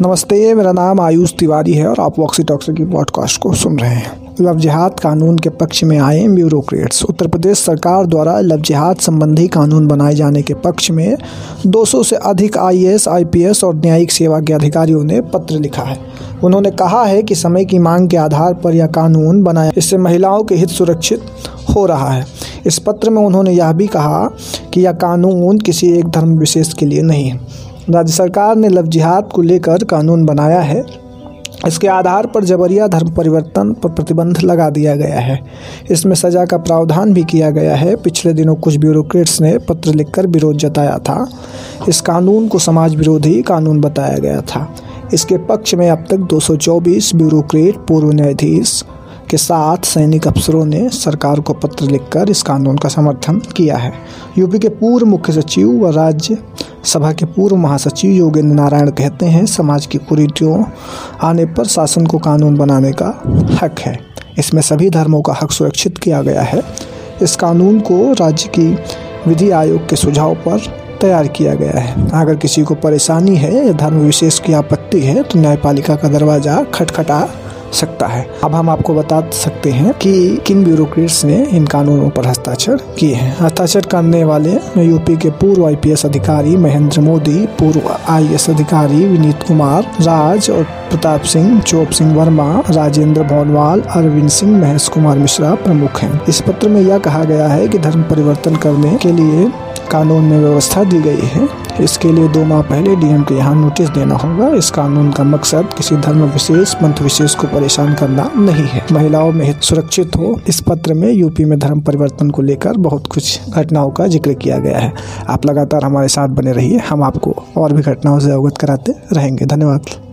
नमस्ते मेरा नाम आयुष तिवारी है और आप वॉक्सी टॉक्स की पॉडकास्ट को सुन रहे हैं। लव जिहाद कानून के पक्ष में आए ब्यूरोक्रेट्स। उत्तर प्रदेश सरकार द्वारा लव जिहाद संबंधी कानून बनाए जाने के पक्ष में 200 से अधिक आईएएस, आईपीएस और न्यायिक सेवा के अधिकारियों ने पत्र लिखा है। उन्होंने कहा है कि समय की मांग के आधार पर यह कानून बनाया इससे महिलाओं के हित सुरक्षित हो रहा है। इस पत्र में उन्होंने यह भी कहा कि यह कानून किसी एक धर्म विशेष के लिए नहीं है। राज्य सरकार ने लव जिहाद को लेकर कानून बनाया है। इसके आधार पर जबरिया धर्म परिवर्तन पर प्रतिबंध लगा दिया गया है। इसमें सज़ा का प्रावधान भी किया गया है। पिछले दिनों कुछ ब्यूरोक्रेट्स ने पत्र लिखकर विरोध जताया था। इस कानून को समाज विरोधी कानून बताया गया था। इसके पक्ष में अब तक 224 ब्यूरोक्रेट पूर्व न्यायाधीश के साथ सैनिक अफसरों ने सरकार को पत्र लिखकर इस कानून का समर्थन किया है। यूपी के पूर्व मुख्य सचिव व राज्य सभा के पूर्व महासचिव योगेंद्र नारायण कहते हैं, समाज की कुरीतियों आने पर शासन को कानून बनाने का हक है। इसमें सभी धर्मों का हक सुरक्षित किया गया है। इस कानून को राज्य की विधि आयोग के सुझाव पर तैयार किया गया है। अगर किसी को परेशानी है या धर्म विशेष की आपत्ति है तो न्यायपालिका का दरवाज़ा खटखटा सकता है। अब हम आपको बता सकते हैं कि किन ब्यूरोक्रेट्स ने इन कानूनों पर हस्ताक्षर किए हैं। हस्ताक्षर करने वाले यूपी के पूर्व आईपीएस अधिकारी महेंद्र मोदी, पूर्व आईएएस अधिकारी विनीत कुमार, राज और प्रताप सिंह, चोप सिंह वर्मा, राजेंद्र भोनवाल, अरविंद सिंह, महेश कुमार मिश्रा प्रमुख हैं। इस पत्र में यह कहा गया है कि धर्म परिवर्तन करने के लिए कानून में व्यवस्था दी गई है। इसके लिए दो माह पहले डीएम के यहाँ नोटिस देना होगा। इस कानून का मकसद किसी धर्म विशेष पंथ विशेष को परेशान करना नहीं है। महिलाओं में सुरक्षित हो। इस पत्र में यूपी में धर्म परिवर्तन को लेकर बहुत कुछ घटनाओं का ज़िक्र किया गया है। आप लगातार हमारे साथ बने रहिए। हम आपको और भी घटनाओं से अवगत कराते रहेंगे। धन्यवाद।